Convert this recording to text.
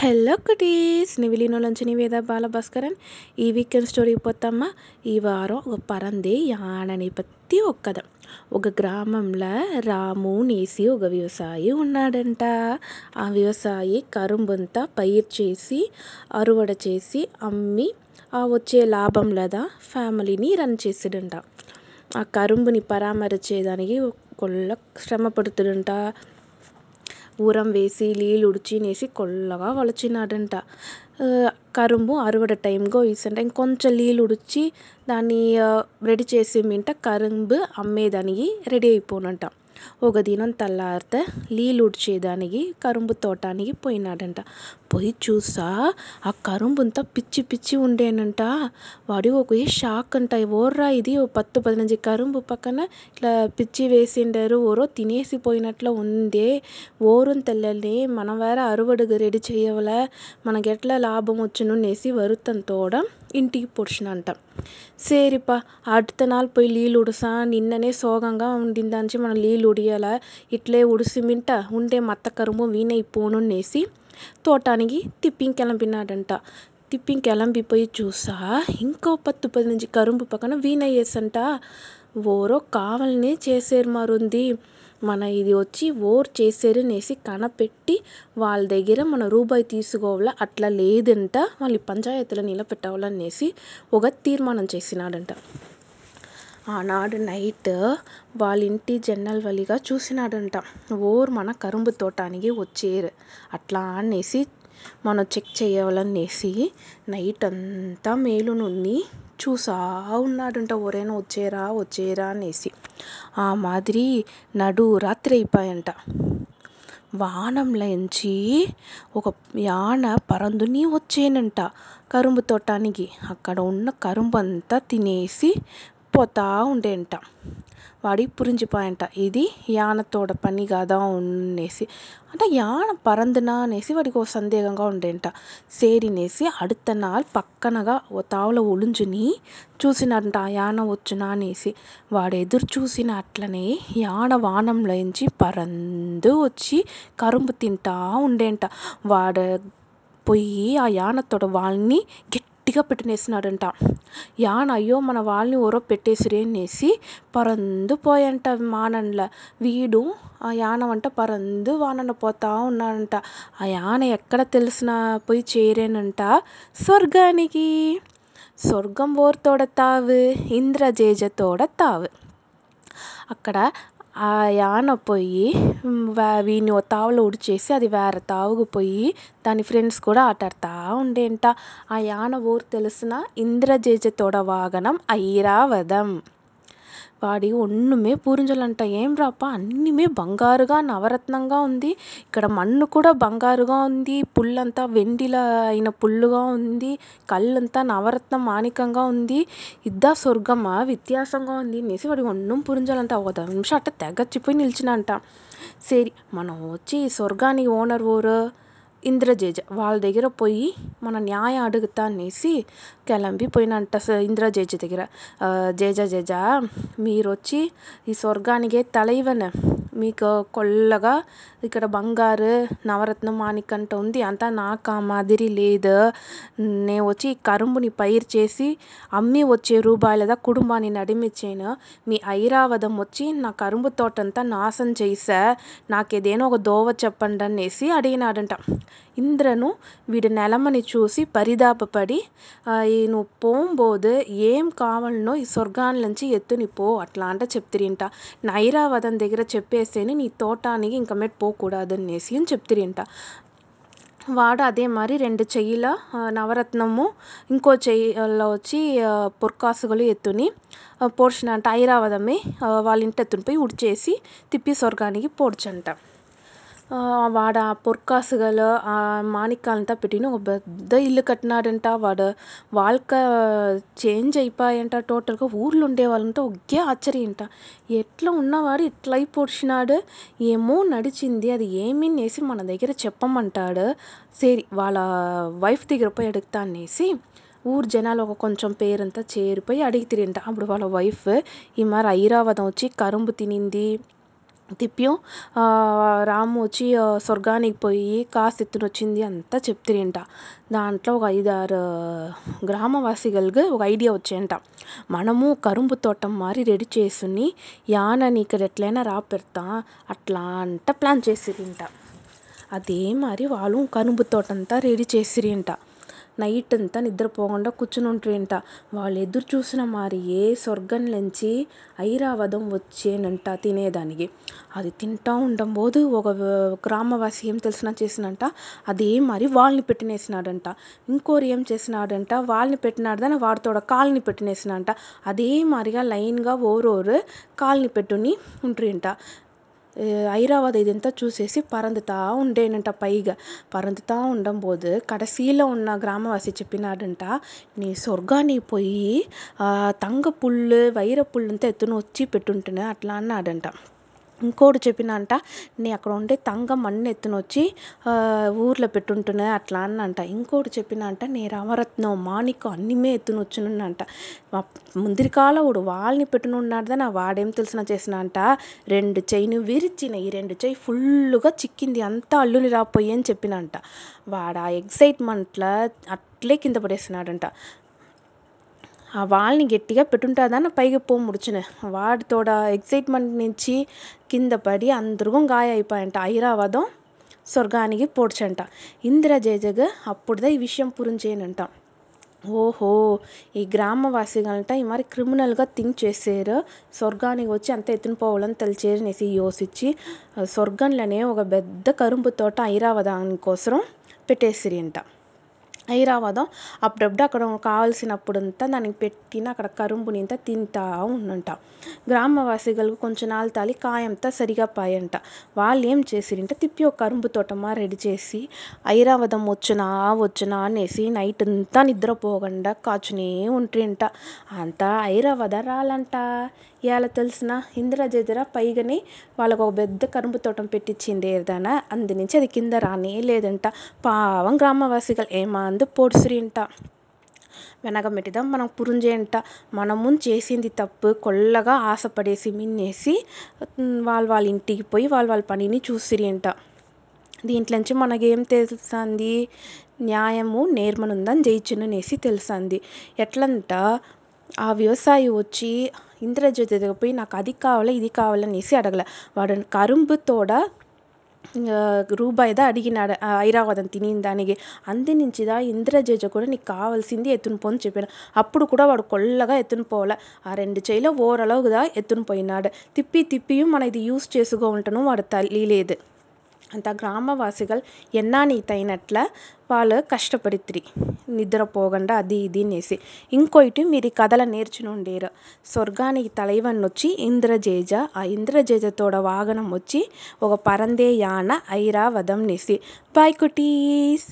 Hello cuties నివిలీనోలంచి నివేద బాలభాస్కరన్. ఈ weekend story పోతామా ఈ వారం ఒక పరందే యానని పత్తి కథ ఒక గ్రామంలో రాము నేసి ఒక వ్యవసాయి ఉన్నాడంట. ఆ వ్యవసాయి కరుంబంతా పైరు చేసి అరువడ చేసి అమ్మి ఆ వచ్చే లాభం లేదా ఫ్యామిలీని రన్ చేసాడంట ఆ కరుంబుని పరామరిచేదానికి కొల్ల శ్రమ పడుతుంట ఊరం వేసి నీళ్ళు ఉడిచినేసి కొల్లగా వలచినాడంట. కరుంబు అరవడ టైంగో వేసంట ఇంకొంచెం నీళ్ళు ఉడిచి దాన్ని రెడీ చేసి మింట కరుంబు అమ్మేదానికి రెడీ అయిపోనంట. ఒక దినం తెల్లారితే నీళ్ళు ఉడిచేదానికి కరుంబు తోటానికి పోయినాడంట. పోయి చూసా ఆ కరుంబంతా పిచ్చి పిచ్చి ఉండేనంట. వాడు ఒకే షాక్ అంట. ఓర్రా ఇది ఓ పత్తు పదినంజు కరుంబు పక్కన ఇట్లా పిచ్చి వేసిండారు. ఓరో తినేసి పోయినట్లు ఉందే. ఓరం తెల్లలే మనం వేరే అరువడుగు రెడీ చేయవలే. మనకెట్లా లాభం వచ్చునునేసి వరుతంతోడ ఇంటికి పొడిచినంట. சரிப்பா அடுத்த నాలు పోయి నీళ్ళు ఉడుసా నిన్ననే సోగంగా ఉండిందాంచి మనం నీళ్ళు ఉడియాల ఇట్లే ఉడిసి మింట ఉండే మత్త కరుము వీణైపోనునేసి తోటానికి తిప్పింగ్ కెలంపినాడంట. తిప్పింగ్ కెలంపిపోయి చూసా ఇంకో పత్తు నుంచి కరుంబు పక్కన వీణయ్యేసంట. ఓరో కావాలనే చేసేరు మరుంది. మన ఇది వచ్చి ఓర్ చేసేరు అనేసి కనపెట్టి వాళ్ళ దగ్గర మన రూపాయి తీసుకోవాల అట్లా లేదంట. వాళ్ళు పంచాయతీలో నిలబెట్టాలనేసి ఒక తీర్మానం చేసినాడంట. ఆనాడు నైట్ వాళ్ళ ఇంటి జన్నల వలిగా చూసినాడంట. ఓర్ మన కరుంబు తోటానికి వచ్చేరు. అట్లా అనేసి మనం చెక్ చేయాలనేసి నైట్ అంతా మేలు నుండి చూసా ఉన్నాడంట. ఎవరైనా వచ్చేరా వచ్చేరా అనేసి. ఆ మాదిరి నడు రాత్రి అయిపోయంట. వానంలోంచి ఒక యాన పరందుని వచ్చేనంట కరుంబు తోటానికి. అక్కడ ఉన్న కరుంబు అంతా తినేసి పోతా ఉండేంట వాడికి పురించిపోయంట ఇది యాన తోడ పని కదా అనేసి అంటే యాన పరందునా అనేసి వాడికి ఒక సందేహంగా ఉండేంట సేరినేసి அடுத்த நாள் పక్కనగా ఓ తావులో ఒలుంచుని చూసినాడంట ఆ యాన వచ్చునా అనేసి వాడు ఎదురు చూసిన అట్లనే యాన వానంలోంచి పరందు వచ్చి కరుంబు తింటా ఉండేంట వాడు పోయి ఆ యాన తోడ వాళ్ళని గట్టిగా పెట్టినేసినాడంట. యాన అయ్యో మన వాళ్ళని ఎవరో పెట్టేసిరే అనేసి పరందు పోయంట మానన్ల వీడు ఆ యాన వంట పరందు వానన పోతా ఉన్నాడంట. ఆ యాన ఎక్కడ తెలిసిన పోయి చేరేనంట. స్వర్గానికి స్వర్గం ఓర్తోడ తావు ఇంద్రజేజతోడ తావు అక్కడ ఆ యాన పోయి వీని ఓ తావులో ఉడిచేసి అది వేరే తావుకు పోయి దాని ఫ్రెండ్స్ కూడా ఆటాడుతూ ఉండేంట. ఆ యాన ఊరు తెలిసిన? ఇంద్రజేజతోడ వాగనం ఐరావదం. వాడి ఒన్నుమే పూరించాలంట. ఏం రాప? అన్నిమే బంగారుగా నవరత్నంగా ఉంది. ఇక్కడ మన్ను కూడా బంగారుగా ఉంది. పుల్లంతా వెండిలా అయిన పుల్లుగా ఉంది. కళ్ళంతా నవరత్నం మాణికంగా ఉంది. ఇద్దా స్వర్గమా? వ్యత్యాసంగా ఉంది. అనేసి వాడి ఒన్నం పురించాలంట. ఒక నిమిషం అట్ట తెగచ్చిపోయి నిలిచినంట. సరి మనం వచ్చి స్వర్గానికి ఓనర్ ఓరు ఇంద్రజేజ. వాళ్ళ దగ్గర పోయి మన న్యాయం అడుగుతా అనేసి కెలంబి పోయినంట ఇంద్రజేజ దగ్గర. జేజ జేజ మీరు వచ్చి ఈ స్వర్గానికే తలైవన్ మీకు కొల్లగా ఇక్కడ బంగారు నవరత్నం మాణికంట ఉంది. అంతా నాకు ఆ మాదిరి లేదు. నేను వచ్చి కరుంబుని పైరు చేసి అమ్మి వచ్చే రూపాయలదా కుటుంబాన్ని నడిమిచ్చాను. మీ ఐరావదం వచ్చి నా కరుంబు తోటంతా నాశనం చేసా నాకు ఏదైనా ఒక దోవ చెప్పండి అనేసి అడిగినాడంట. ఇంద్రను వీడి నెలమని చూసి పరితాపపడి నువ్వు పోంబోదు ఏం కావాలనో ఈ స్వర్గాన్నించి ఎత్తుని పో అట్లా అంట చెప్తిరింట. నా ఐరావదం దగ్గర చెప్పేసేని నీ తోటానికి ఇంక మీద పోకూడదు అనేసి అని చెప్తిరింట. వాడు అదే మరి రెండు చెయ్యిల నవరత్నము ఇంకో చెయ్యిలో వచ్చి పొర్కాసుగలు ఎత్తుని పోడ్చినంట. ఐరావదమే వాళ్ళ ఇంటెత్తుని పోయి ఉడిచేసి తిప్పి స్వర్గానికి పోడ్చంట. వాడు ఆ పొర్కాసుಗಳು ఆ మాణిక్యాలంతా పెట్టిన ఒక పెద్ద ఇల్లు కట్టినాడంట. వాడు వాళ్ళక చేంజ్ అయిపోయాయంట టోటల్గా. ఊర్లో ఉండే వాళ్ళంతా ఒకే ఆశ్చర్యంట. ఎట్లా ఉన్నవాడు ఇట్లా అయి పొడిచినాడు? ఏమో నడిచింది. అది ఏమీ అనేసి మన దగ్గర చెప్పమంటాడు. సరి వాళ్ళ వైఫ్ దగ్గర పోయి అడుగుతా అనేసి ఊరు జనాలు ఒక కొంచెం పేరంతా చేరిపోయి అడిగితిరింట. అప్పుడు వాళ్ళ వైఫ్ ఈ మరి ఐరావతం వచ్చి కరుంబు తినింది. తిప్పియు రాము వచ్చి స్వర్గానికి పోయి కాసు వచ్చింది అంతా చెప్తిరంట. దాంట్లో ఒక ఐదారు గ్రామవాసిగలకి ఒక ఐడియా వచ్చేయంట. మనము కరుంబు తోటం మారి రెడీ చేసుని యానని ఇక్కడ ఎట్లైనా రాపెడతా అట్లా అంట ప్లాన్ చేసిరింట. అదే మరి వాళ్ళు కరుంబు తోటంతా రెడీ చేసిరింట. నైట్ అంతా నిద్రపోకుండా కూర్చుని ఉంటారంట వాళ్ళు ఎదురు చూసిన మారియే స్వర్గం నుంచి ఐరావతం వచ్చేనంట తినేదానికి. అది తింటా ఉండంబోదు. ఒక గ్రామవాసి ఏం తెలిసిన చేసినంట. అదే మరి వాళ్ళని పెట్టినేసినాడంట. ఇంకోరు ఏం చేసినాడంట. వాళ్ళని పెట్టినాడదని వాడితోడ కాళ్ళని పెట్టినేసినాడంట. అదే మారిగా లైన్గా ఓరోరు కాళ్ళని పెట్టుని ఉంట్రింట ఐరావతం ఇదంతా చూసేసి పరందుతా ఉండేనంట పైగా. పరందుతా ఉండంబోదు. కడసీలో ఉన్న గ్రామవాసి చెప్పినాడంట నీ స్వర్గానికి పోయి తంగ పుల్లు వైర పుల్లంతా ఎత్తుకొని వచ్చి పెట్టుంటినా అట్లా అన్నాడంట. ఇంకోడు చెప్పినంట నీ అక్కడ ఉండే తంగం అన్ని ఎత్తునొచ్చి ఊర్లో పెట్టుంటునే అట్లా అన్నంట. ఇంకోటి చెప్పినంట నీ రవరత్నం మాణిక్యం అన్నిమే ఎత్తునొచ్చునంట ముందరికాలవుడు వాళ్ళని పెట్టునున్నాడదని వాడేం తెలిసిన చేసినంట. రెండు చెయ్యిని విరిచిన ఈ రెండు చెయ్యి ఫుల్లుగా చిక్కింది అంతా అల్లుని రాపోయి అని చెప్పినంట. వాడు ఆ ఎగ్జైట్మెంట్లో అట్లే కింద పడేసినాడంట వాళ్ళని గట్టిగా పెట్టుంటాదాన పైకి పో ముడుచునే. వాడితోడ ఎక్సైట్మెంట్ నుంచి కింద పడి అందరికీ గాయం ఐరావతం స్వర్గానికి పోడ్చంట. ఇంద్రజేజకు అప్పుడుదా ఈ విషయం పురించేనంట. ఓహో ఈ గ్రామవాసిగంట ఈ మరి క్రిమినల్గా థింక్ చేసారు. స్వర్గానికి వచ్చి అంత ఎత్తుని పోవాలని తెలిచేరు అనేసి యోచించి స్వర్గంలోనే ఒక పెద్ద కరుంబు తోట ఐరావదాని కోసం పెట్టేసిరంట ఐరావదం అప్పుడప్పుడు అక్కడ కావాల్సినప్పుడంతా దానికి పెట్టిన అక్కడ కరుంబునింతా తింటా ఉండంట. గ్రామవాసిగలు కొంచెం నాళ్ళు తాలి కాయంతా సరిగా పాయంట. వాళ్ళు ఏం చేసిరంటే తిప్పి ఒక కరుంబు తోటమా రెడీ చేసి ఐరావతం వచ్చునా వచ్చునా అనేసి నైట్ అంతా నిద్రపోకుండా కాచునే ఉంట్రింట. అంతా ఐరావతం రాలంట. ఇవాళ తెలిసిన ఇంద్రజేజర పైగని వాళ్ళకు ఒక పెద్ద కరుంబు తోటం పెట్టించింది ఏదైనా. అందు నుంచి అది కింద రానే లేదంట. పావం గ్రామవాసిగలు ఏమాందు పొడిసిరింట. వెనకమిటిదా మనం పురుంజేంట మనము చేసింది తప్పు కొల్లగా ఆశపడేసి మిన్నేసి వాళ్ళ వాళ్ళ ఇంటికి పోయి వాళ్ళ వాళ్ళ పనిని చూసిరంట. దీంట్లోంచి మనకేం తెలుస్తుంది న్యాయము నేర్మనుందని జయించుననేసి తెలుస్తుంది ఎట్లంట? ఆ వ్యవసాయి వచ్చి ఇంద్రజిత్ దగ్గర పోయి నాకు అది కావాలి ఇది కావాలనేసి అడగల వాడు కరుంబు తోడ రూబాయిదా అడిగినాడు ఐరావతం తినిన దానికి అందు నుంచిదా ఇంద్రజేజ కూడా నీకు కావాల్సింది ఎత్తుని పో అని చెప్పాను అప్పుడు కూడా వాడు కొల్లగా ఎత్తుని పోలే ఆ రెండు చేయిలో ఓరలగుదా ఎత్తుని పోయినాడు తిప్పి తిప్పి మన ఇది యూస్ చేసుకో ఉంటను వాడు తెలియలేదు అంత గ్రామవాసిగలు ఎన్నానికి తగినట్ల వాళ్ళు కష్టపడిత్రి. నిద్రపోకుండా అది ఇది అనేసి. ఇంకోటి మీరు కథల నేర్చునుండేరు. స్వర్గానికి తలైవన్ వచ్చి ఇంద్రజేజ ఆ ఇంద్రజేజతోడ వాగనం వచ్చి ఒక పరందే యాన ఐరావతం నేసి బాయ్ కుటీస్!